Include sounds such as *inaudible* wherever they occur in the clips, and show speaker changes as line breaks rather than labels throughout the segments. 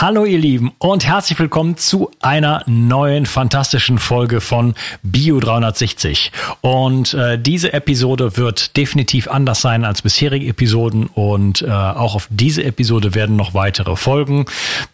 Hallo ihr Lieben und herzlich willkommen zu einer neuen fantastischen Folge von Bio 360. Und äh, diese Episode wird definitiv anders sein als bisherige Episoden und äh, auch auf diese Episode werden noch weitere folgen.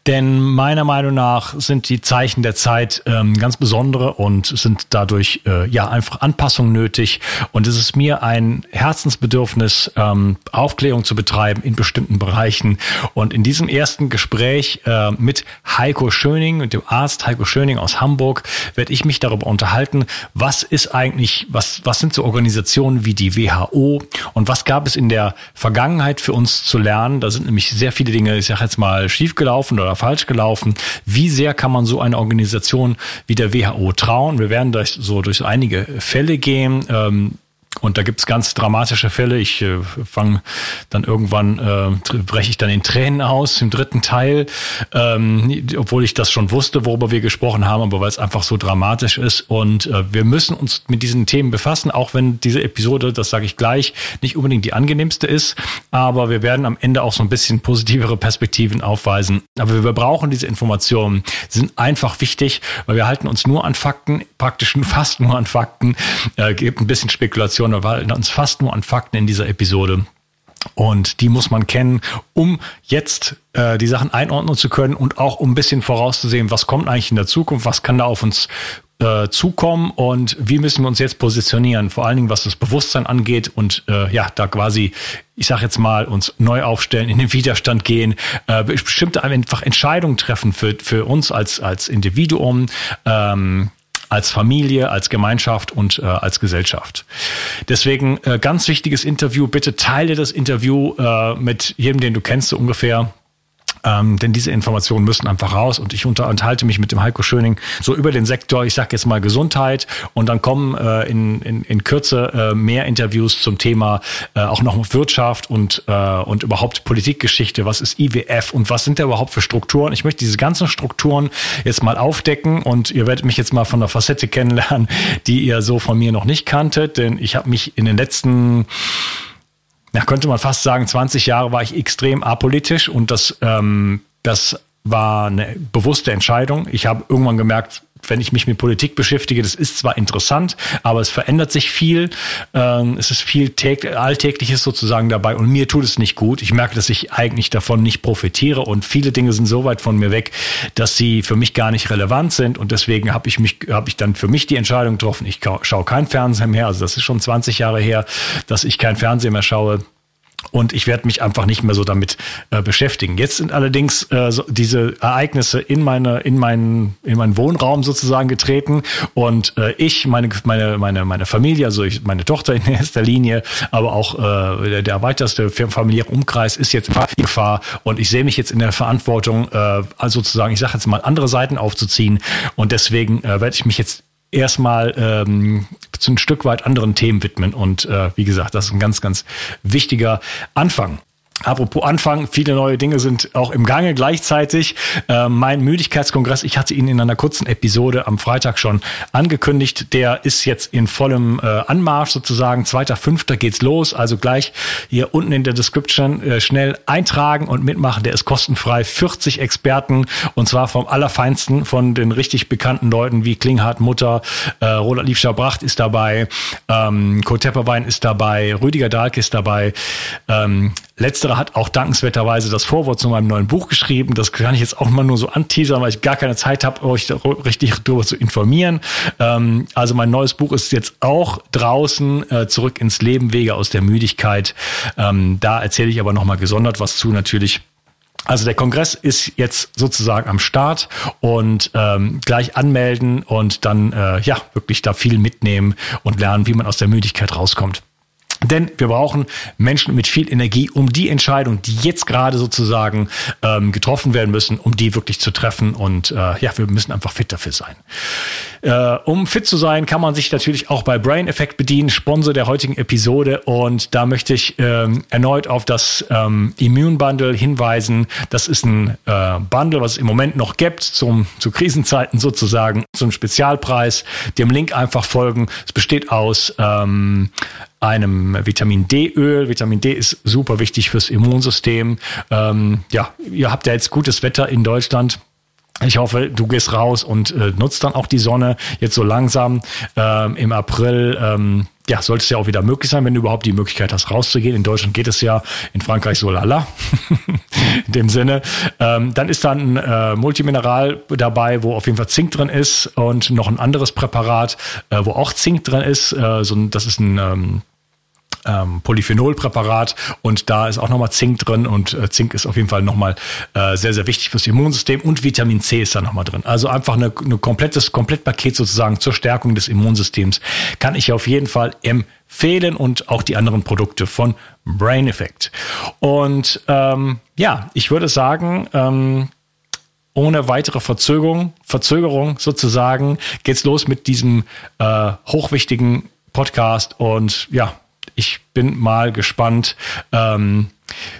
Denn meiner Meinung nach sind die Zeichen der Zeit ähm, ganz besondere und sind dadurch äh, ja einfach Anpassungen nötig. Und es ist mir ein Herzensbedürfnis, ähm, Aufklärung zu betreiben in bestimmten Bereichen. Und in diesem ersten Gespräch äh, äh, mit Heiko Schöning und dem Arzt Heiko Schöning aus Hamburg werde ich mich darüber unterhalten, was ist eigentlich, was, was sind so Organisationen wie die WHO und was gab es in der Vergangenheit für uns zu lernen. Da sind nämlich sehr viele Dinge, ich sage jetzt mal, schiefgelaufen oder falsch gelaufen. Wie sehr kann man so eine Organisation wie der WHO trauen? Wir werden durch, so durch einige Fälle gehen. Ähm, und da gibt's ganz dramatische Fälle. Ich äh, fange dann irgendwann, äh, breche ich dann in Tränen aus im dritten Teil, ähm, obwohl ich das schon wusste, worüber wir gesprochen haben, aber weil es einfach so dramatisch ist. Und äh, wir müssen uns mit diesen Themen befassen, auch wenn diese Episode, das sage ich gleich, nicht unbedingt die angenehmste ist. Aber wir werden am Ende auch so ein bisschen positivere Perspektiven aufweisen. Aber wir brauchen diese Informationen, Sie sind einfach wichtig, weil wir halten uns nur an Fakten, praktisch *laughs* fast nur an Fakten, äh, gibt ein bisschen Spekulation Informationen. Wir halten uns fast nur an Fakten in dieser Episode. Und die muss man kennen, um jetzt äh, die Sachen einordnen zu können und auch um ein bisschen vorauszusehen, was kommt eigentlich in der Zukunft, was kann da auf uns äh, zukommen und wie müssen wir uns jetzt positionieren, vor allen Dingen was das Bewusstsein angeht und äh, ja, da quasi, ich sage jetzt mal, uns neu aufstellen, in den Widerstand gehen, äh, bestimmte einfach Entscheidungen treffen für, für uns als, als Individuum. Ähm, als Familie, als Gemeinschaft und äh, als Gesellschaft. Deswegen äh, ganz wichtiges Interview. Bitte teile das Interview äh, mit jedem, den du kennst, so ungefähr. Ähm, denn diese Informationen müssen einfach raus. Und ich unterhalte mich mit dem Heiko Schöning so über den Sektor, ich sage jetzt mal Gesundheit. Und dann kommen äh, in, in, in Kürze äh, mehr Interviews zum Thema äh, auch noch Wirtschaft und, äh, und überhaupt Politikgeschichte, was ist IWF und was sind da überhaupt für Strukturen. Ich möchte diese ganzen Strukturen jetzt mal aufdecken. Und ihr werdet mich jetzt mal von der Facette kennenlernen, die ihr so von mir noch nicht kanntet, denn ich habe mich in den letzten ja, könnte man fast sagen, 20 Jahre war ich extrem apolitisch und das, ähm, das war eine bewusste Entscheidung. Ich habe irgendwann gemerkt, wenn ich mich mit Politik beschäftige, das ist zwar interessant, aber es verändert sich viel. Ähm, es ist viel Alltägliches sozusagen dabei und mir tut es nicht gut. Ich merke, dass ich eigentlich davon nicht profitiere und viele Dinge sind so weit von mir weg, dass sie für mich gar nicht relevant sind und deswegen habe ich mich, habe ich dann für mich die Entscheidung getroffen, ich schaue kein Fernsehen mehr. Also das ist schon 20 Jahre her, dass ich kein Fernsehen mehr schaue und ich werde mich einfach nicht mehr so damit äh, beschäftigen. Jetzt sind allerdings äh, so diese Ereignisse in meine in meinen in meinen Wohnraum sozusagen getreten. Und äh, ich meine meine meine meine Familie, also ich, meine Tochter in *laughs* erster Linie, aber auch äh, der, der erweiterste familiäre Umkreis ist jetzt in Gefahr. Und ich sehe mich jetzt in der Verantwortung, äh, also sozusagen, ich sage jetzt mal andere Seiten aufzuziehen. Und deswegen äh, werde ich mich jetzt erstmal ähm, zu ein Stück weit anderen Themen widmen. Und äh, wie gesagt, das ist ein ganz, ganz wichtiger Anfang. Apropos Anfang, viele neue Dinge sind auch im Gange gleichzeitig. Äh, mein Müdigkeitskongress, ich hatte ihn in einer kurzen Episode am Freitag schon angekündigt, der ist jetzt in vollem äh, Anmarsch sozusagen. Zweiter, fünfter geht's los. Also gleich hier unten in der Description äh, schnell eintragen und mitmachen. Der ist kostenfrei. 40 Experten und zwar vom allerfeinsten, von den richtig bekannten Leuten wie Klinghardt Mutter, äh, Roland Liefscher-Bracht ist dabei, ähm, Kurt Tepperwein ist dabei, Rüdiger Dahlke ist dabei. Ähm, Letzterer hat auch dankenswerterweise das Vorwort zu meinem neuen Buch geschrieben. Das kann ich jetzt auch mal nur so anteasern, weil ich gar keine Zeit habe, euch richtig darüber zu informieren. Ähm, also mein neues Buch ist jetzt auch draußen, äh, zurück ins Leben, Wege aus der Müdigkeit. Ähm, da erzähle ich aber nochmal gesondert was zu natürlich. Also der Kongress ist jetzt sozusagen am Start und ähm, gleich anmelden und dann äh, ja wirklich da viel mitnehmen und lernen, wie man aus der Müdigkeit rauskommt. Denn wir brauchen Menschen mit viel Energie, um die Entscheidung, die jetzt gerade sozusagen ähm, getroffen werden müssen, um die wirklich zu treffen. Und äh, ja, wir müssen einfach fit dafür sein. Äh, um fit zu sein, kann man sich natürlich auch bei Brain Effect bedienen, Sponsor der heutigen Episode. Und da möchte ich ähm, erneut auf das ähm, Immune Bundle hinweisen. Das ist ein äh, Bundle, was es im Moment noch gibt, zum, zu Krisenzeiten sozusagen, zum Spezialpreis. Dem Link einfach folgen. Es besteht aus ähm, einem Vitamin D-Öl. Vitamin D ist super wichtig fürs Immunsystem. Ähm, ja, ihr habt ja jetzt gutes Wetter in Deutschland. Ich hoffe, du gehst raus und äh, nutzt dann auch die Sonne jetzt so langsam ähm, im April. Ähm, ja, sollte es ja auch wieder möglich sein, wenn du überhaupt die Möglichkeit hast, rauszugehen. In Deutschland geht es ja, in Frankreich so lala. *laughs* in dem Sinne. Ähm, dann ist dann ein äh, Multimineral dabei, wo auf jeden Fall Zink drin ist und noch ein anderes Präparat, äh, wo auch Zink drin ist. Äh, so, das ist ein ähm, Polyphenolpräparat und da ist auch nochmal Zink drin und äh, Zink ist auf jeden Fall nochmal äh, sehr, sehr wichtig fürs Immunsystem und Vitamin C ist da nochmal drin. Also einfach eine, eine komplettes Komplettpaket sozusagen zur Stärkung des Immunsystems kann ich auf jeden Fall empfehlen und auch die anderen Produkte von Brain Effect. Und ähm, ja, ich würde sagen, ähm, ohne weitere Verzögerung, Verzögerung sozusagen, geht's los mit diesem äh, hochwichtigen Podcast und ja, ich bin mal gespannt, ähm,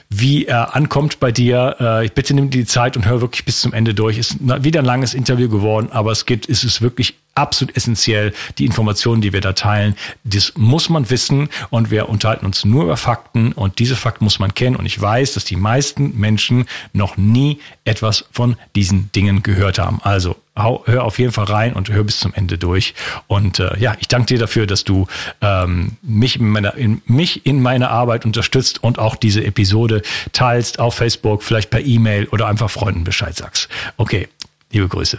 wie er ankommt bei dir. Äh, ich bitte nimm dir die Zeit und hör wirklich bis zum Ende durch. Ist wieder ein langes Interview geworden, aber es geht, ist es wirklich absolut essentiell, die Informationen, die wir da teilen. Das muss man wissen und wir unterhalten uns nur über Fakten und diese Fakten muss man kennen und ich weiß, dass die meisten Menschen noch nie etwas von diesen Dingen gehört haben. Also hör auf jeden Fall rein und hör bis zum Ende durch. Und äh, ja, ich danke dir dafür, dass du ähm, mich, in meiner, in, mich in meiner Arbeit unterstützt und auch diese Episode teilst auf Facebook, vielleicht per E-Mail oder einfach Freunden Bescheid sagst. Okay, liebe Grüße.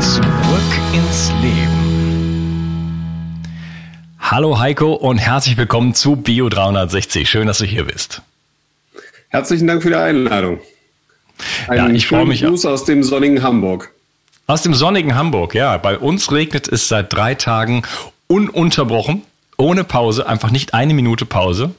Zurück ins Leben.
Hallo Heiko und herzlich willkommen zu Bio 360. Schön, dass du hier bist.
Herzlichen Dank für die Einladung.
Ein ja, ich freue mich.
Gruß aus dem sonnigen Hamburg.
Aus dem sonnigen Hamburg, ja. Bei uns regnet es seit drei Tagen ununterbrochen ohne Pause, einfach nicht eine Minute Pause.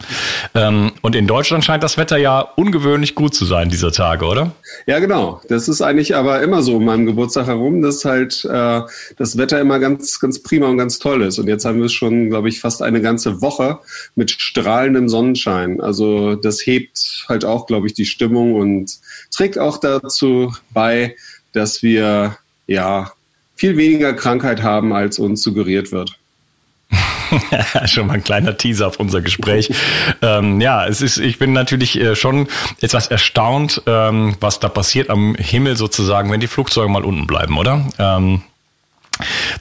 Ähm, und in Deutschland scheint das Wetter ja ungewöhnlich gut zu sein dieser Tage, oder?
Ja, genau. Das ist eigentlich aber immer so um meinem Geburtstag herum, dass halt äh, das Wetter immer ganz, ganz prima und ganz toll ist. Und jetzt haben wir es schon, glaube ich, fast eine ganze Woche mit strahlendem Sonnenschein. Also das hebt halt auch, glaube ich, die Stimmung und trägt auch dazu bei, dass wir ja viel weniger Krankheit haben, als uns suggeriert wird. *laughs*
Schon mal ein kleiner Teaser auf unser Gespräch. *laughs* ähm, ja, es ist, ich bin natürlich äh, schon etwas erstaunt, ähm, was da passiert am Himmel sozusagen, wenn die Flugzeuge mal unten bleiben, oder? Ähm,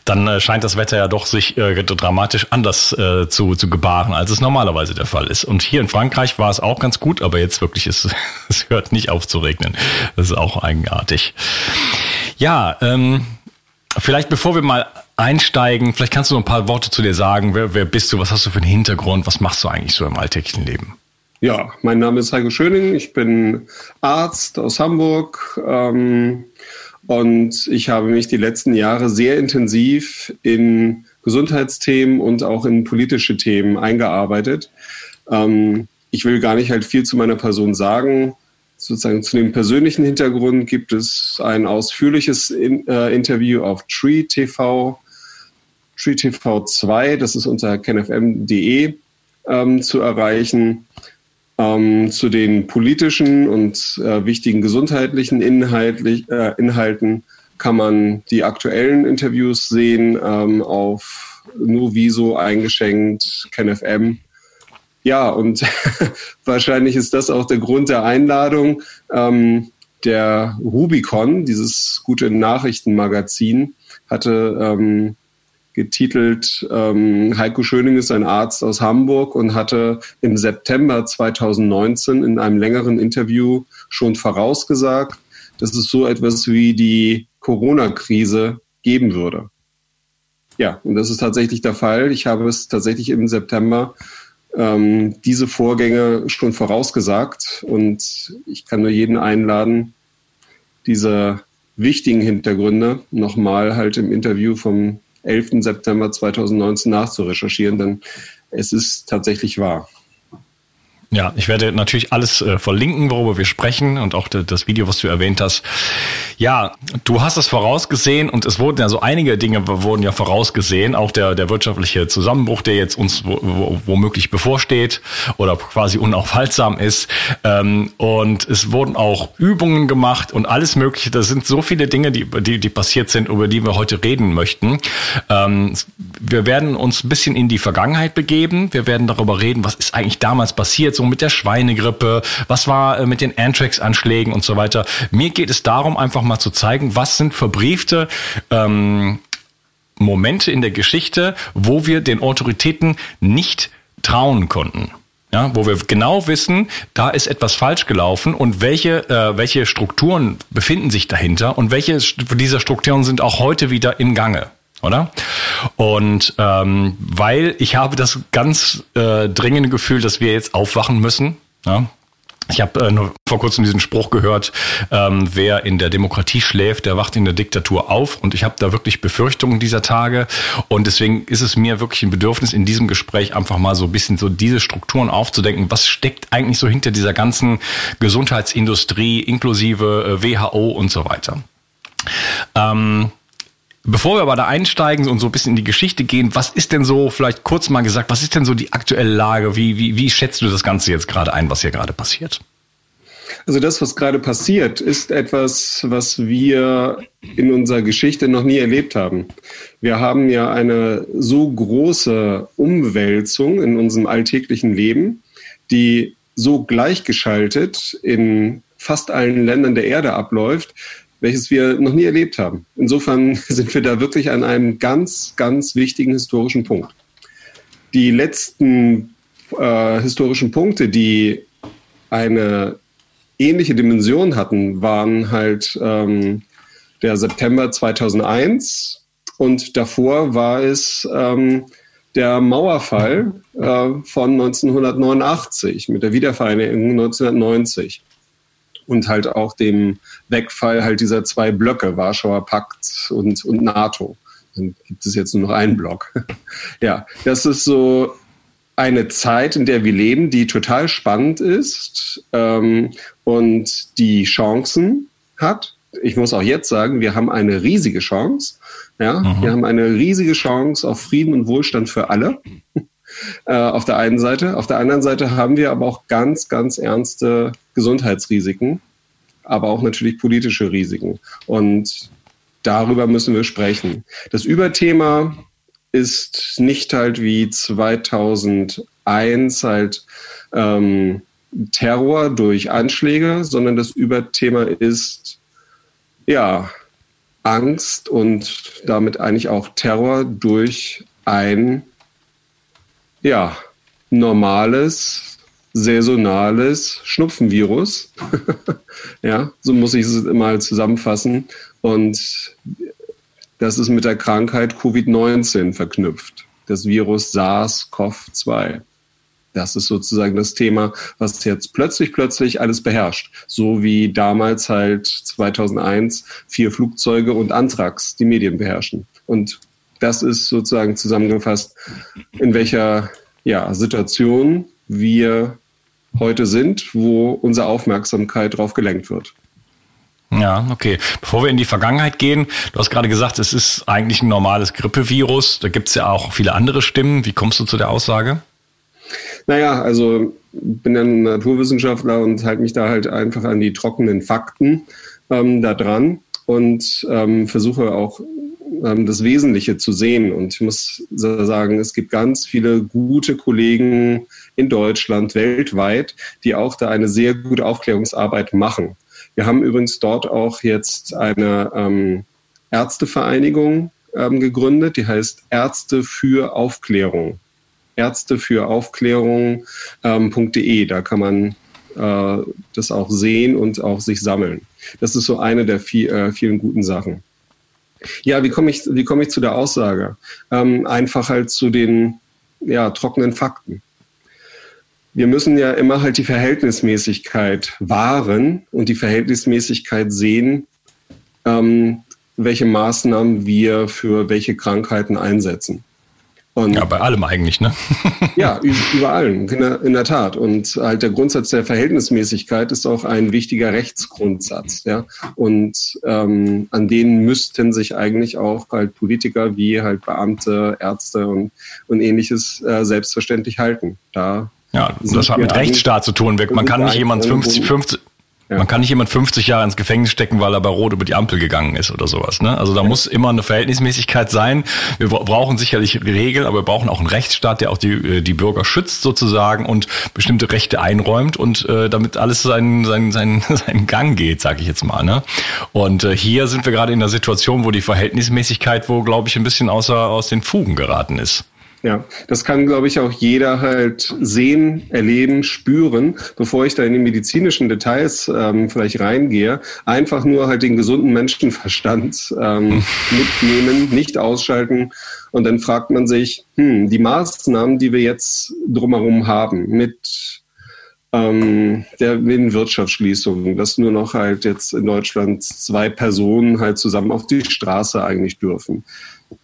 dann äh, scheint das Wetter ja doch sich äh, dramatisch anders äh, zu, zu gebaren, als es normalerweise der Fall ist. Und hier in Frankreich war es auch ganz gut, aber jetzt wirklich ist *laughs* es hört nicht auf zu regnen. Das ist auch eigenartig. Ja, ähm, vielleicht bevor wir mal einsteigen, vielleicht kannst du noch ein paar Worte zu dir sagen. Wer, wer bist du? Was hast du für einen Hintergrund? Was machst du eigentlich so im alltäglichen Leben?
Ja, mein Name ist Heiko Schöning. Ich bin Arzt aus Hamburg. Ähm, und ich habe mich die letzten Jahre sehr intensiv in Gesundheitsthemen und auch in politische Themen eingearbeitet. Ähm, ich will gar nicht halt viel zu meiner Person sagen. Sozusagen zu dem persönlichen Hintergrund gibt es ein ausführliches in, äh, Interview auf Tree TV TreeTV2, das ist unter kenfm.de ähm, zu erreichen. Ähm, zu den politischen und äh, wichtigen gesundheitlichen Inhaltlich, äh, Inhalten kann man die aktuellen Interviews sehen ähm, auf Nuviso eingeschenkt, KenFM. Ja, und *laughs* wahrscheinlich ist das auch der Grund der Einladung. Ähm, der Rubicon, dieses gute Nachrichtenmagazin, hatte ähm, getitelt ähm, Heiko Schöning ist ein Arzt aus Hamburg und hatte im September 2019 in einem längeren Interview schon vorausgesagt, dass es so etwas wie die Corona-Krise geben würde. Ja, und das ist tatsächlich der Fall. Ich habe es tatsächlich im September ähm, diese Vorgänge schon vorausgesagt und ich kann nur jeden einladen, diese wichtigen Hintergründe nochmal halt im Interview vom 11. September 2019 nachzurecherchieren, denn es ist tatsächlich wahr.
Ja, ich werde natürlich alles äh, verlinken, worüber wir sprechen und auch das Video, was du erwähnt hast. Ja, du hast es vorausgesehen und es wurden ja so einige Dinge wurden ja vorausgesehen, auch der, der wirtschaftliche Zusammenbruch, der jetzt uns womöglich bevorsteht oder quasi unaufhaltsam ist. Ähm, und es wurden auch Übungen gemacht und alles Mögliche. Das sind so viele Dinge, die, die, die passiert sind, über die wir heute reden möchten. Ähm, wir werden uns ein bisschen in die Vergangenheit begeben. Wir werden darüber reden, was ist eigentlich damals passiert so mit der Schweinegrippe, was war äh, mit den Anthrax-Anschlägen und so weiter. Mir geht es darum, einfach mal zu zeigen, was sind verbriefte ähm, Momente in der Geschichte, wo wir den Autoritäten nicht trauen konnten. Ja, wo wir genau wissen, da ist etwas falsch gelaufen und welche, äh, welche Strukturen befinden sich dahinter und welche dieser Strukturen sind auch heute wieder in Gange oder? Und ähm, weil ich habe das ganz äh, dringende Gefühl, dass wir jetzt aufwachen müssen. Ja? Ich habe äh, nur vor kurzem diesen Spruch gehört, ähm, wer in der Demokratie schläft, der wacht in der Diktatur auf. Und ich habe da wirklich Befürchtungen dieser Tage. Und deswegen ist es mir wirklich ein Bedürfnis, in diesem Gespräch einfach mal so ein bisschen so diese Strukturen aufzudenken. Was steckt eigentlich so hinter dieser ganzen Gesundheitsindustrie, inklusive äh, WHO und so weiter? Ähm, Bevor wir aber da einsteigen und so ein bisschen in die Geschichte gehen, was ist denn so, vielleicht kurz mal gesagt, was ist denn so die aktuelle Lage? Wie, wie, wie schätzt du das Ganze jetzt gerade ein, was hier gerade passiert?
Also das, was gerade passiert, ist etwas, was wir in unserer Geschichte noch nie erlebt haben. Wir haben ja eine so große Umwälzung in unserem alltäglichen Leben, die so gleichgeschaltet in fast allen Ländern der Erde abläuft, welches wir noch nie erlebt haben. Insofern *laughs* sind wir da wirklich an einem ganz, ganz wichtigen historischen Punkt. Die letzten äh, historischen Punkte, die eine ähnliche Dimension hatten, waren halt ähm, der September 2001 und davor war es ähm, der Mauerfall äh, von 1989 mit der Wiedervereinigung 1990 und halt auch dem Wegfall halt dieser zwei Blöcke, Warschauer Pakt und, und NATO. Dann gibt es jetzt nur noch einen Block. *laughs* ja, das ist so eine Zeit, in der wir leben, die total spannend ist ähm, und die Chancen hat. Ich muss auch jetzt sagen, wir haben eine riesige Chance. Ja, mhm. wir haben eine riesige Chance auf Frieden und Wohlstand für alle. Äh, auf der einen Seite. Auf der anderen Seite haben wir aber auch ganz, ganz ernste Gesundheitsrisiken, aber auch natürlich politische Risiken. Und darüber müssen wir sprechen. Das Überthema ist nicht halt wie 2001 halt ähm, Terror durch Anschläge, sondern das Überthema ist ja Angst und damit eigentlich auch Terror durch ein ja normales saisonales Schnupfenvirus. *laughs* ja, so muss ich es mal zusammenfassen. Und das ist mit der Krankheit Covid-19 verknüpft. Das Virus SARS-CoV-2. Das ist sozusagen das Thema, was jetzt plötzlich, plötzlich alles beherrscht. So wie damals halt 2001 vier Flugzeuge und Anthrax die Medien beherrschen. Und das ist sozusagen zusammengefasst, in welcher ja, Situation wir heute sind, wo unsere Aufmerksamkeit darauf gelenkt wird.
Ja, okay. Bevor wir in die Vergangenheit gehen, du hast gerade gesagt, es ist eigentlich ein normales Grippevirus. Da gibt es ja auch viele andere Stimmen. Wie kommst du zu der Aussage?
Naja, also bin ja ein Naturwissenschaftler und halte mich da halt einfach an die trockenen Fakten ähm, da dran und ähm, versuche auch ähm, das Wesentliche zu sehen. Und ich muss sagen, es gibt ganz viele gute Kollegen in Deutschland, weltweit, die auch da eine sehr gute Aufklärungsarbeit machen. Wir haben übrigens dort auch jetzt eine ähm, Ärztevereinigung ähm, gegründet, die heißt Ärzte für Aufklärung. Ärzte für Aufklärung.de. Ähm, da kann man äh, das auch sehen und auch sich sammeln. Das ist so eine der viel, äh, vielen guten Sachen. Ja, wie komme ich, wie ich zu der Aussage? Ähm, einfach halt zu den ja, trockenen Fakten. Wir müssen ja immer halt die Verhältnismäßigkeit wahren und die Verhältnismäßigkeit sehen, ähm, welche Maßnahmen wir für welche Krankheiten einsetzen.
Und ja, bei allem eigentlich, ne? *laughs*
ja, überall, in der, in der Tat. Und halt der Grundsatz der Verhältnismäßigkeit ist auch ein wichtiger Rechtsgrundsatz, ja. Und ähm, an denen müssten sich eigentlich auch halt Politiker wie halt Beamte, Ärzte und, und ähnliches äh, selbstverständlich halten.
Da ja, das hat mit Rechtsstaat zu tun. Man kann nicht jemand 50, 50, ja. Man kann nicht jemand 50 Jahre ins Gefängnis stecken, weil er bei Rot über die Ampel gegangen ist oder sowas. Ne? Also da muss immer eine Verhältnismäßigkeit sein. Wir brauchen sicherlich Regeln, aber wir brauchen auch einen Rechtsstaat, der auch die, äh, die Bürger schützt sozusagen und bestimmte Rechte einräumt und äh, damit alles seinen, seinen, seinen, *laughs* seinen Gang geht, sage ich jetzt mal. Ne? Und äh, hier sind wir gerade in der Situation, wo die Verhältnismäßigkeit, wo glaube ich ein bisschen außer aus den Fugen geraten ist.
Ja, das kann, glaube ich, auch jeder halt sehen, erleben, spüren, bevor ich da in die medizinischen Details ähm, vielleicht reingehe. Einfach nur halt den gesunden Menschenverstand ähm, mitnehmen, nicht ausschalten. Und dann fragt man sich, hm, die Maßnahmen, die wir jetzt drumherum haben, mit ähm, der mit Wirtschaftsschließungen, dass nur noch halt jetzt in Deutschland zwei Personen halt zusammen auf die Straße eigentlich dürfen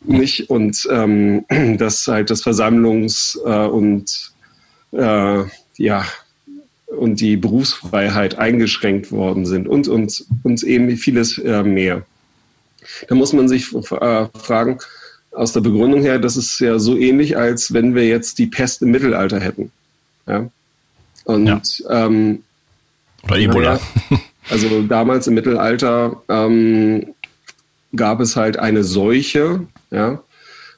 nicht und ähm, *clears throat* dass halt das Versammlungs- äh, und äh, ja und die Berufsfreiheit eingeschränkt worden sind und und und eben vieles äh, mehr. Da muss man sich äh, fragen aus der Begründung her, das ist ja so ähnlich, als wenn wir jetzt die Pest im Mittelalter hätten. Ja? Und ja. Ähm,
oder Ebola.
Ja, also damals im Mittelalter ähm, gab es halt eine Seuche, ja,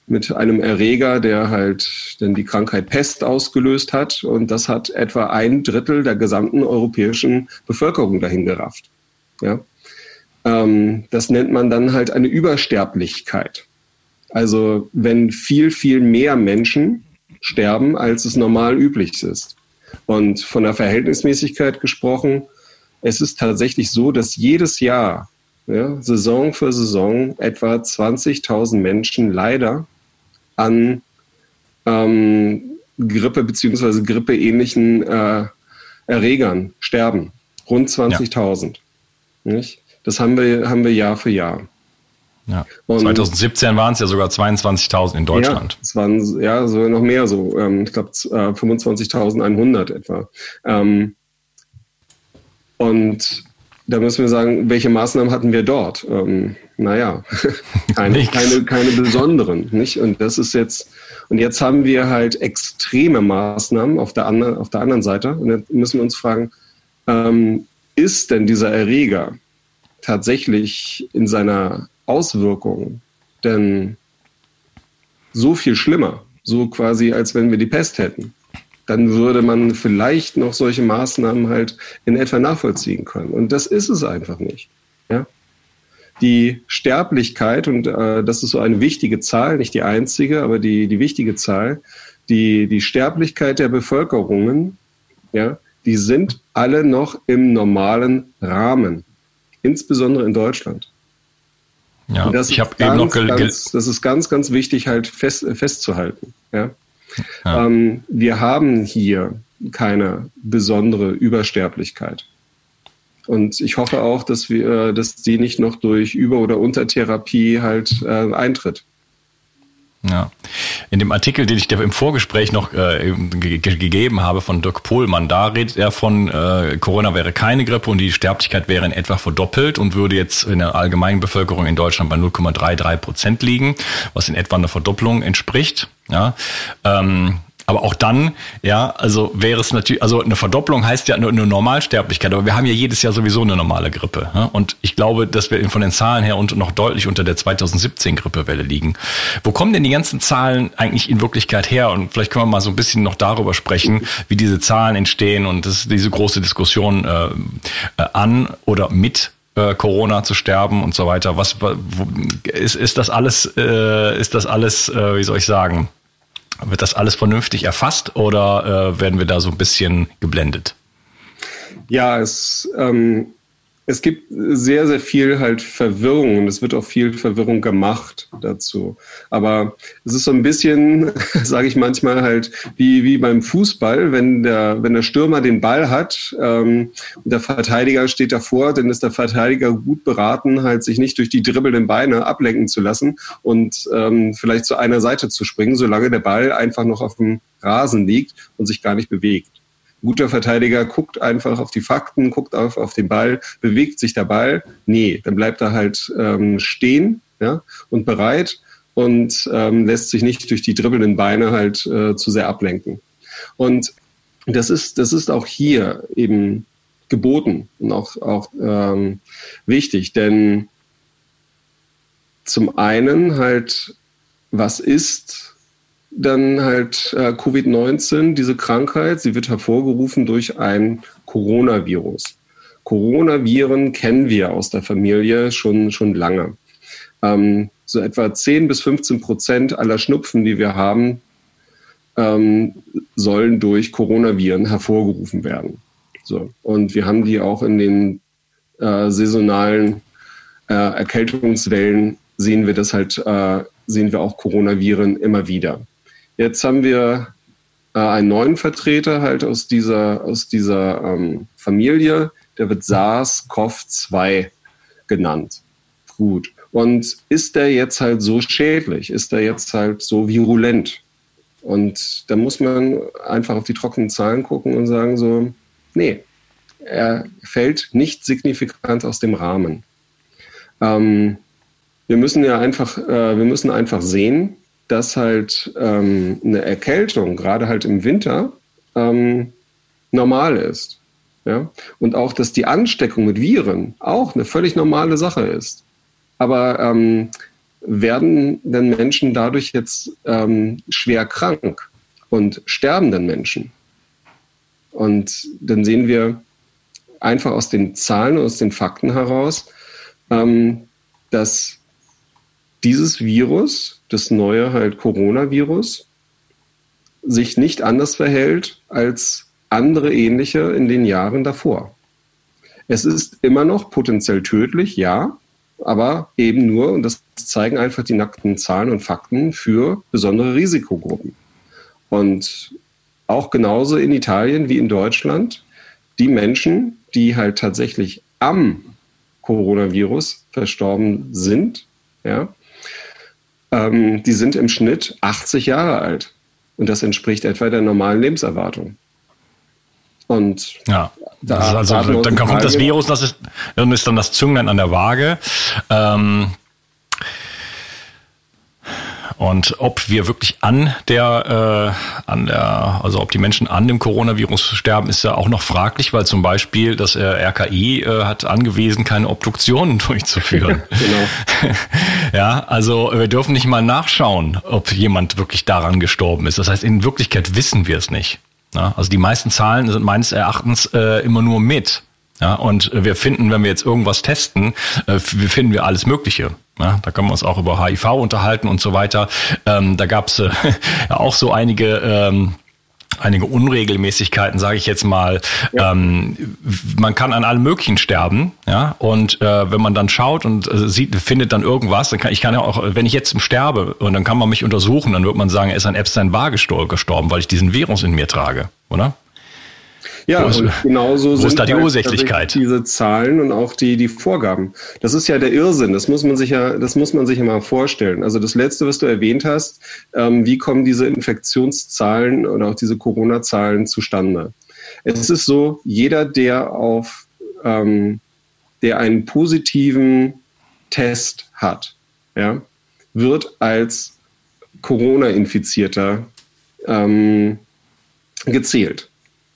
mit einem Erreger, der halt dann die Krankheit Pest ausgelöst hat. Und das hat etwa ein Drittel der gesamten europäischen Bevölkerung dahin gerafft. Ja. Ähm, das nennt man dann halt eine Übersterblichkeit. Also wenn viel, viel mehr Menschen sterben, als es normal üblich ist. Und von der Verhältnismäßigkeit gesprochen, es ist tatsächlich so, dass jedes Jahr ja, Saison für Saison etwa 20.000 Menschen leider an ähm, Grippe bzw. grippeähnlichen äh, Erregern sterben. Rund 20.000. Ja. Das haben wir, haben wir Jahr für Jahr.
Ja. 2017 waren es ja sogar 22.000 in Deutschland.
Ja, es waren ja sogar noch mehr so. Ähm, ich glaube 25.100 etwa. Ähm, und da müssen wir sagen, welche Maßnahmen hatten wir dort? Ähm, naja, *laughs* keine, keine, keine besonderen, nicht? Und das ist jetzt, und jetzt haben wir halt extreme Maßnahmen auf der anderen, auf der anderen Seite. Und jetzt müssen wir uns fragen, ähm, ist denn dieser Erreger tatsächlich in seiner Auswirkung denn so viel schlimmer? So quasi, als wenn wir die Pest hätten dann würde man vielleicht noch solche Maßnahmen halt in etwa nachvollziehen können. Und das ist es einfach nicht. Ja? Die Sterblichkeit, und äh, das ist so eine wichtige Zahl, nicht die einzige, aber die, die wichtige Zahl, die, die Sterblichkeit der Bevölkerungen, ja, die sind alle noch im normalen Rahmen, insbesondere in Deutschland.
Ja, ich habe eben noch
ganz, das ist ganz, ganz wichtig halt fest, festzuhalten. Ja. Ja. Ähm, wir haben hier keine besondere Übersterblichkeit. Und ich hoffe auch, dass wir, dass die nicht noch durch Über- oder Untertherapie halt äh, eintritt.
Ja. In dem Artikel, den ich dir im Vorgespräch noch äh, ge gegeben habe von Dirk Pohlmann, da redet er von, äh, Corona wäre keine Grippe und die Sterblichkeit wäre in etwa verdoppelt und würde jetzt in der allgemeinen Bevölkerung in Deutschland bei 0,33 Prozent liegen, was in etwa einer Verdopplung entspricht. Ja. Ähm, aber auch dann, ja, also wäre es natürlich, also eine Verdopplung heißt ja eine, eine Normalsterblichkeit, aber wir haben ja jedes Jahr sowieso eine normale Grippe. Ja? Und ich glaube, dass wir von den Zahlen her und noch deutlich unter der 2017 Grippewelle liegen. Wo kommen denn die ganzen Zahlen eigentlich in Wirklichkeit her? Und vielleicht können wir mal so ein bisschen noch darüber sprechen, wie diese Zahlen entstehen und das, diese große Diskussion äh, äh an oder mit äh, Corona zu sterben und so weiter. Was wo, ist, ist das alles? Äh, ist das alles? Äh, wie soll ich sagen? Wird das alles vernünftig erfasst oder äh, werden wir da so ein bisschen geblendet?
Ja, es, ähm, es gibt sehr, sehr viel halt Verwirrung und es wird auch viel Verwirrung gemacht dazu. Aber es ist so ein bisschen, *laughs* sage ich manchmal halt, wie, wie beim Fußball, wenn der, wenn der Stürmer den Ball hat ähm, und der Verteidiger steht davor, dann ist der Verteidiger gut beraten, halt sich nicht durch die dribbelnden Beine ablenken zu lassen und ähm, vielleicht zu einer Seite zu springen, solange der Ball einfach noch auf dem Rasen liegt und sich gar nicht bewegt guter Verteidiger guckt einfach auf die Fakten, guckt auf, auf den Ball, bewegt sich der Ball. Nee, dann bleibt er halt ähm, stehen ja, und bereit und ähm, lässt sich nicht durch die dribbelnden Beine halt äh, zu sehr ablenken. Und das ist, das ist auch hier eben geboten und auch, auch ähm, wichtig, denn zum einen halt, was ist dann halt äh, Covid-19, diese Krankheit, sie wird hervorgerufen durch ein Coronavirus. Coronaviren kennen wir aus der Familie schon, schon lange. Ähm, so etwa 10 bis 15 Prozent aller Schnupfen, die wir haben, ähm, sollen durch Coronaviren hervorgerufen werden. So. Und wir haben die auch in den äh, saisonalen äh, Erkältungswellen, sehen wir das halt, äh, sehen wir auch Coronaviren immer wieder. Jetzt haben wir äh, einen neuen Vertreter halt aus dieser, aus dieser ähm, Familie, der wird SARS-CoV-2 genannt. Gut. Und ist der jetzt halt so schädlich? Ist der jetzt halt so virulent? Und da muss man einfach auf die trockenen Zahlen gucken und sagen so, nee, er fällt nicht signifikant aus dem Rahmen. Ähm, wir müssen ja einfach, äh, wir müssen einfach sehen, dass halt ähm, eine Erkältung, gerade halt im Winter, ähm, normal ist. Ja? Und auch, dass die Ansteckung mit Viren auch eine völlig normale Sache ist. Aber ähm, werden denn Menschen dadurch jetzt ähm, schwer krank und sterben denn Menschen? Und dann sehen wir einfach aus den Zahlen, aus den Fakten heraus, ähm, dass dieses Virus, das neue halt Coronavirus, sich nicht anders verhält als andere ähnliche in den Jahren davor. Es ist immer noch potenziell tödlich, ja, aber eben nur, und das zeigen einfach die nackten Zahlen und Fakten, für besondere Risikogruppen. Und auch genauso in Italien wie in Deutschland, die Menschen, die halt tatsächlich am Coronavirus verstorben sind, ja, ähm, die sind im Schnitt 80 Jahre alt. Und das entspricht etwa der normalen Lebenserwartung.
Und ja, da, also, dann kommt das Virus, das ist, dann ist dann das Zünglein an der Waage. Ähm, und ob wir wirklich an der, äh, an der, also ob die Menschen an dem Coronavirus sterben, ist ja auch noch fraglich, weil zum Beispiel das äh, RKI äh, hat angewiesen, keine Obduktionen *laughs* durchzuführen. *laughs* genau. *laughs* ja, also wir dürfen nicht mal nachschauen, ob jemand wirklich daran gestorben ist. Das heißt, in Wirklichkeit wissen wir es nicht. Ja, also die meisten Zahlen sind meines Erachtens äh, immer nur mit. Ja, und wir finden, wenn wir jetzt irgendwas testen, äh, finden wir alles Mögliche. Ja, da können wir uns auch über HIV unterhalten und so weiter. Ähm, da gab es äh, *laughs* auch so einige ähm, einige Unregelmäßigkeiten, sage ich jetzt mal. Ja. Ähm, man kann an allem Möglichen sterben, ja. Und äh, wenn man dann schaut und äh, sieht, findet dann irgendwas, dann kann ich kann ja auch, wenn ich jetzt sterbe und dann kann man mich untersuchen, dann wird man sagen, er ist an Epstein-Barr gestorben, weil ich diesen Virus in mir trage, oder?
Ja, wo ist, und genauso
wo sind ist da die halt Ursächlichkeit?
diese Zahlen und auch die, die Vorgaben. Das ist ja der Irrsinn. Das muss man sich ja, das muss man sich ja mal vorstellen. Also das letzte, was du erwähnt hast, ähm, wie kommen diese Infektionszahlen oder auch diese Corona-Zahlen zustande? Es ist so, jeder, der auf, ähm, der einen positiven Test hat, ja, wird als Corona-Infizierter ähm, gezählt.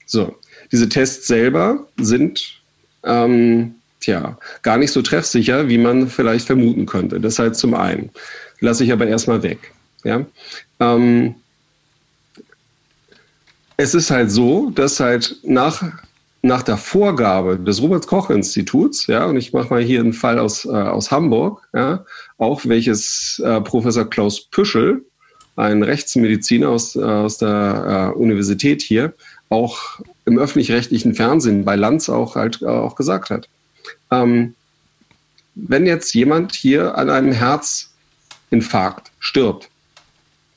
So. Diese Tests selber sind ähm, tja, gar nicht so treffsicher, wie man vielleicht vermuten könnte. Das halt zum einen. Lasse ich aber erstmal weg. Ja? Ähm, es ist halt so, dass halt nach, nach der Vorgabe des Robert-Koch-Instituts, ja, und ich mache mal hier einen Fall aus, äh, aus Hamburg, ja, auch welches äh, Professor Klaus Püschel, ein Rechtsmediziner aus, äh, aus der äh, Universität hier, auch im öffentlich-rechtlichen Fernsehen bei Lanz auch halt auch gesagt hat. Ähm, wenn jetzt jemand hier an einem Herzinfarkt stirbt,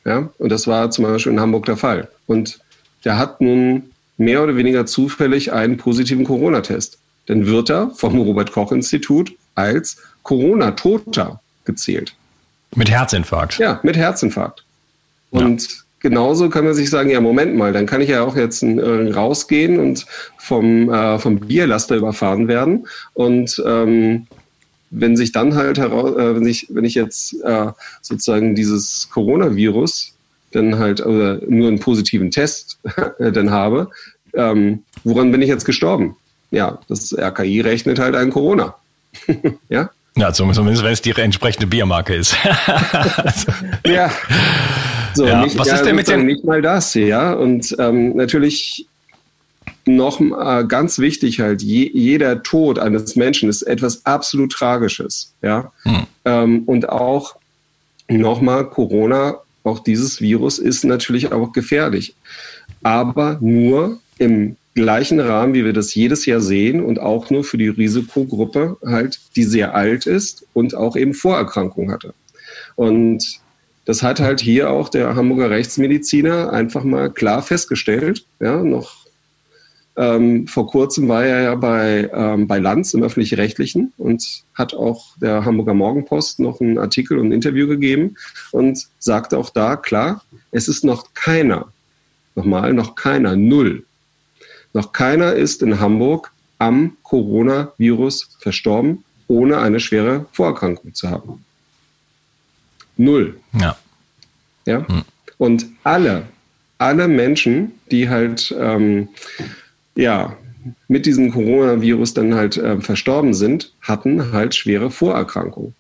ja, und das war zum Beispiel in Hamburg der Fall, und der hat nun mehr oder weniger zufällig einen positiven Corona-Test, dann wird er vom Robert Koch Institut als Corona-Toter gezählt.
Mit Herzinfarkt.
Ja, mit Herzinfarkt. Und ja. Genauso kann man sich sagen, ja, Moment mal, dann kann ich ja auch jetzt äh, rausgehen und vom, äh, vom Bierlaster überfahren werden. Und ähm, wenn sich dann halt heraus, äh, wenn ich, wenn ich jetzt äh, sozusagen dieses Coronavirus dann halt oder nur einen positiven Test dann habe, ähm, woran bin ich jetzt gestorben? Ja, das RKI rechnet halt ein Corona. *laughs*
ja? Ja, zumindest wenn es die entsprechende Biermarke ist.
also. *laughs* Ja. So, ja, nicht, was ja, ist denn mit den nicht mal das, ja? Und ähm, natürlich noch äh, ganz wichtig halt, je, jeder Tod eines Menschen ist etwas absolut Tragisches, ja. Hm. Ähm, und auch nochmal Corona, auch dieses Virus ist natürlich auch gefährlich, aber nur im gleichen Rahmen, wie wir das jedes Jahr sehen und auch nur für die Risikogruppe halt, die sehr alt ist und auch eben Vorerkrankungen hatte. Und das hat halt hier auch der Hamburger Rechtsmediziner einfach mal klar festgestellt. Ja, noch ähm, vor kurzem war er ja bei, ähm, bei Lanz im öffentlich-rechtlichen und hat auch der Hamburger Morgenpost noch einen Artikel und ein Interview gegeben und sagte auch da klar, es ist noch keiner, nochmal, noch keiner, null noch keiner ist in Hamburg am Coronavirus verstorben, ohne eine schwere Vorerkrankung zu haben. Null.
Ja.
Ja. Hm. Und alle, alle Menschen, die halt ähm, ja mit diesem Coronavirus dann halt äh, verstorben sind, hatten halt schwere Vorerkrankungen.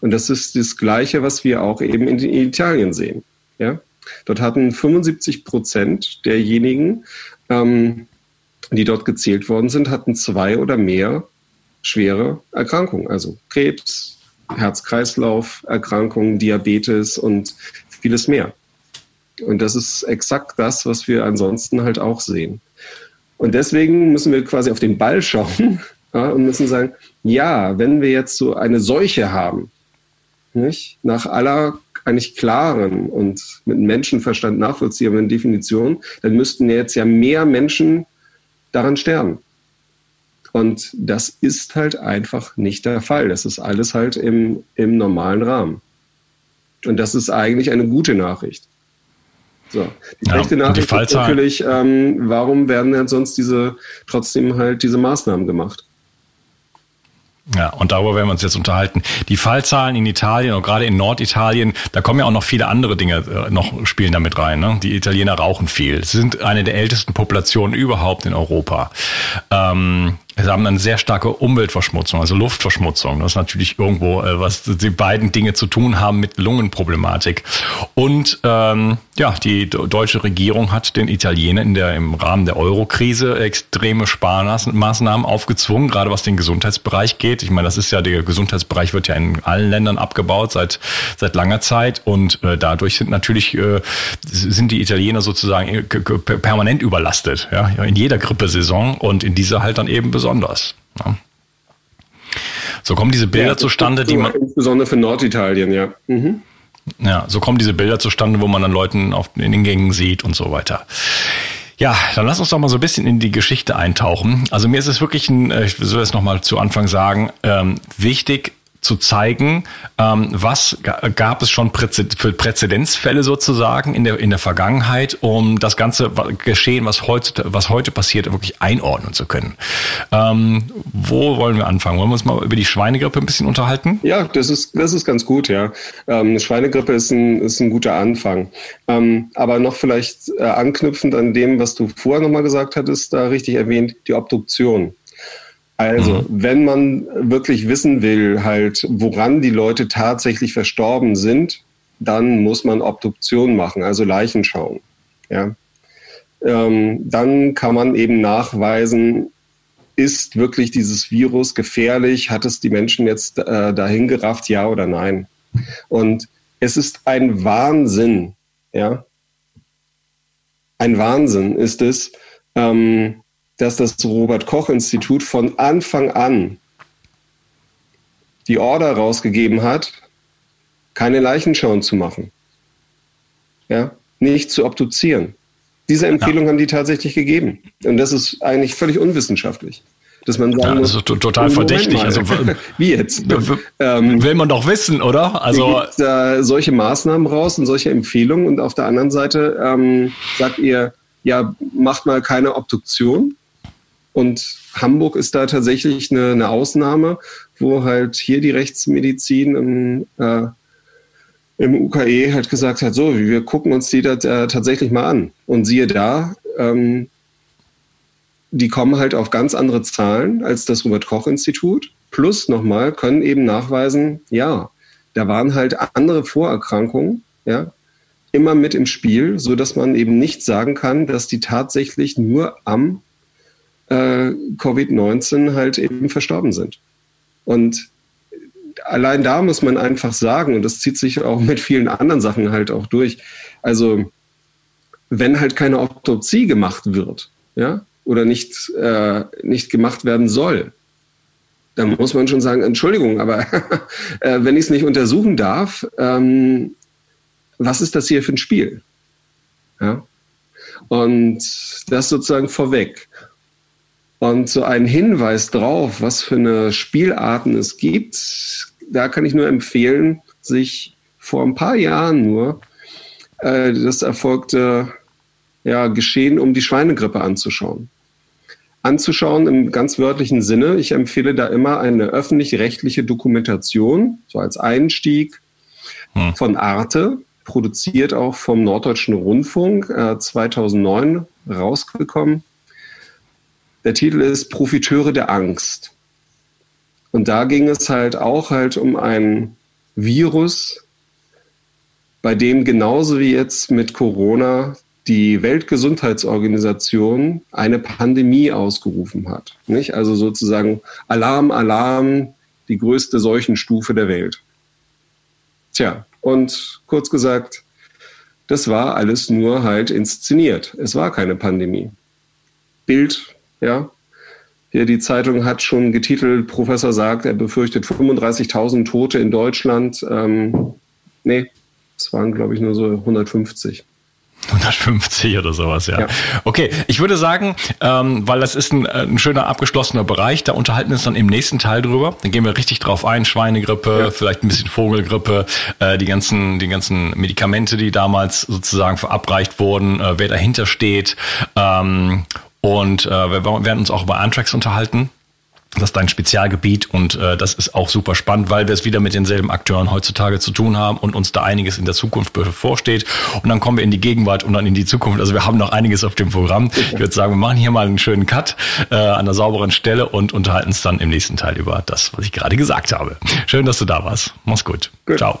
Und das ist das Gleiche, was wir auch eben in Italien sehen. Ja? Dort hatten 75 Prozent derjenigen ähm, die dort gezählt worden sind, hatten zwei oder mehr schwere Erkrankungen, also Krebs, Herz-Kreislauf-Erkrankungen, Diabetes und vieles mehr. Und das ist exakt das, was wir ansonsten halt auch sehen. Und deswegen müssen wir quasi auf den Ball schauen *laughs* ja, und müssen sagen, ja, wenn wir jetzt so eine Seuche haben, nicht, nach aller eigentlich klaren und mit Menschenverstand nachvollziehbaren Definition, dann müssten jetzt ja mehr Menschen daran sterben. Und das ist halt einfach nicht der Fall. Das ist alles halt im, im normalen Rahmen. Und das ist eigentlich eine gute Nachricht. So. Die schlechte ja, Nachricht ist natürlich, ähm, warum werden denn sonst diese trotzdem halt diese Maßnahmen gemacht?
Ja, und darüber werden wir uns jetzt unterhalten. Die Fallzahlen in Italien und gerade in Norditalien, da kommen ja auch noch viele andere Dinge äh, noch spielen damit rein. Ne? Die Italiener rauchen viel. Sie sind eine der ältesten Populationen überhaupt in Europa. Ähm, Sie haben eine sehr starke Umweltverschmutzung, also Luftverschmutzung. Das ist natürlich irgendwo, äh, was die beiden Dinge zu tun haben mit Lungenproblematik. Und ähm, ja, die deutsche Regierung hat den Italienern in der, im Rahmen der Eurokrise extreme Sparmaßnahmen aufgezwungen, gerade was den Gesundheitsbereich geht. Ich meine, das ist ja, der Gesundheitsbereich wird ja in allen Ländern abgebaut seit, seit langer Zeit. Und äh, dadurch sind natürlich, äh, sind die Italiener sozusagen äh, permanent überlastet, ja, in jeder Grippesaison und in dieser halt dann eben besonders besonders. Ja. So kommen diese Bilder ja, zustande, die man.
Insbesondere für Norditalien, ja. Mhm.
Ja, so kommen diese Bilder zustande, wo man dann Leuten auf, in den Gängen sieht und so weiter. Ja, dann lass uns doch mal so ein bisschen in die Geschichte eintauchen. Also mir ist es wirklich ein, äh, ich will es nochmal zu Anfang sagen, ähm, wichtig, zu zeigen, ähm, was gab es schon für Präzedenzfälle sozusagen in der, in der Vergangenheit, um das ganze Geschehen, was heute, was heute passiert, wirklich einordnen zu können. Ähm, wo wollen wir anfangen? Wollen wir uns mal über die Schweinegrippe ein bisschen unterhalten?
Ja, das ist, das ist ganz gut, ja. Ähm, Schweinegrippe ist ein, ist ein guter Anfang. Ähm, aber noch vielleicht äh, anknüpfend an dem, was du vorher nochmal gesagt hattest, da richtig erwähnt, die Obduktion. Also, mhm. wenn man wirklich wissen will, halt, woran die Leute tatsächlich verstorben sind, dann muss man Obduktion machen, also Leichen schauen. Ja. Ähm, dann kann man eben nachweisen, ist wirklich dieses Virus gefährlich? Hat es die Menschen jetzt äh, dahin gerafft, ja oder nein? Und es ist ein Wahnsinn, ja. Ein Wahnsinn ist es, ähm, dass das Robert Koch Institut von Anfang an die Order rausgegeben hat, keine Leichenschauen zu machen. Ja, nicht zu obduzieren. Diese Empfehlung ja. haben die tatsächlich gegeben. Und das ist eigentlich völlig unwissenschaftlich. Dass man sagen
ja, das ist total verdächtig. Also, *laughs*
Wie jetzt?
Ähm, will man doch wissen, oder?
Also äh, solche Maßnahmen raus und solche Empfehlungen. Und auf der anderen Seite ähm, sagt ihr, ja, macht mal keine Obduktion. Und Hamburg ist da tatsächlich eine, eine Ausnahme, wo halt hier die Rechtsmedizin im, äh, im UKE halt gesagt hat, so, wir gucken uns die da äh, tatsächlich mal an. Und siehe da, ähm, die kommen halt auf ganz andere Zahlen als das Robert-Koch-Institut. Plus nochmal können eben nachweisen, ja, da waren halt andere Vorerkrankungen, ja, immer mit im Spiel, so dass man eben nicht sagen kann, dass die tatsächlich nur am äh, Covid-19 halt eben verstorben sind. Und allein da muss man einfach sagen, und das zieht sich auch mit vielen anderen Sachen halt auch durch, also wenn halt keine Autopsie gemacht wird, ja, oder nicht, äh, nicht gemacht werden soll, dann muss man schon sagen, Entschuldigung, aber *laughs* äh, wenn ich es nicht untersuchen darf, ähm, was ist das hier für ein Spiel? Ja? Und das sozusagen vorweg. Und so ein Hinweis drauf, was für eine Spielarten es gibt, da kann ich nur empfehlen, sich vor ein paar Jahren nur äh, das erfolgte ja, Geschehen um die Schweinegrippe anzuschauen. Anzuschauen im ganz wörtlichen Sinne. Ich empfehle da immer eine öffentlich-rechtliche Dokumentation, so als Einstieg hm. von Arte, produziert auch vom Norddeutschen Rundfunk, äh, 2009 rausgekommen. Der Titel ist Profiteure der Angst. Und da ging es halt auch halt um ein Virus, bei dem genauso wie jetzt mit Corona die Weltgesundheitsorganisation eine Pandemie ausgerufen hat. Nicht? Also sozusagen Alarm, Alarm, die größte Seuchenstufe der Welt. Tja, und kurz gesagt, das war alles nur halt inszeniert. Es war keine Pandemie. Bild, ja, hier die Zeitung hat schon getitelt, Professor sagt, er befürchtet 35.000 Tote in Deutschland. Ähm, nee, es waren, glaube ich, nur so 150.
150 oder sowas, ja. ja. Okay, ich würde sagen, ähm, weil das ist ein, äh, ein, schöner abgeschlossener Bereich, da unterhalten wir uns dann im nächsten Teil drüber. Dann gehen wir richtig drauf ein, Schweinegrippe, ja. vielleicht ein bisschen Vogelgrippe, äh, die ganzen, die ganzen Medikamente, die damals sozusagen verabreicht wurden, äh, wer dahinter steht. Ähm, und äh, wir werden uns auch über Antrax unterhalten. Das ist dein Spezialgebiet und äh, das ist auch super spannend, weil wir es wieder mit denselben Akteuren heutzutage zu tun haben und uns da einiges in der Zukunft bevorsteht. Und dann kommen wir in die Gegenwart und dann in die Zukunft. Also wir haben noch einiges auf dem Programm. Ich würde sagen, wir machen hier mal einen schönen Cut äh, an der sauberen Stelle und unterhalten uns dann im nächsten Teil über das, was ich gerade gesagt habe. Schön, dass du da warst. Mach's gut. gut. Ciao.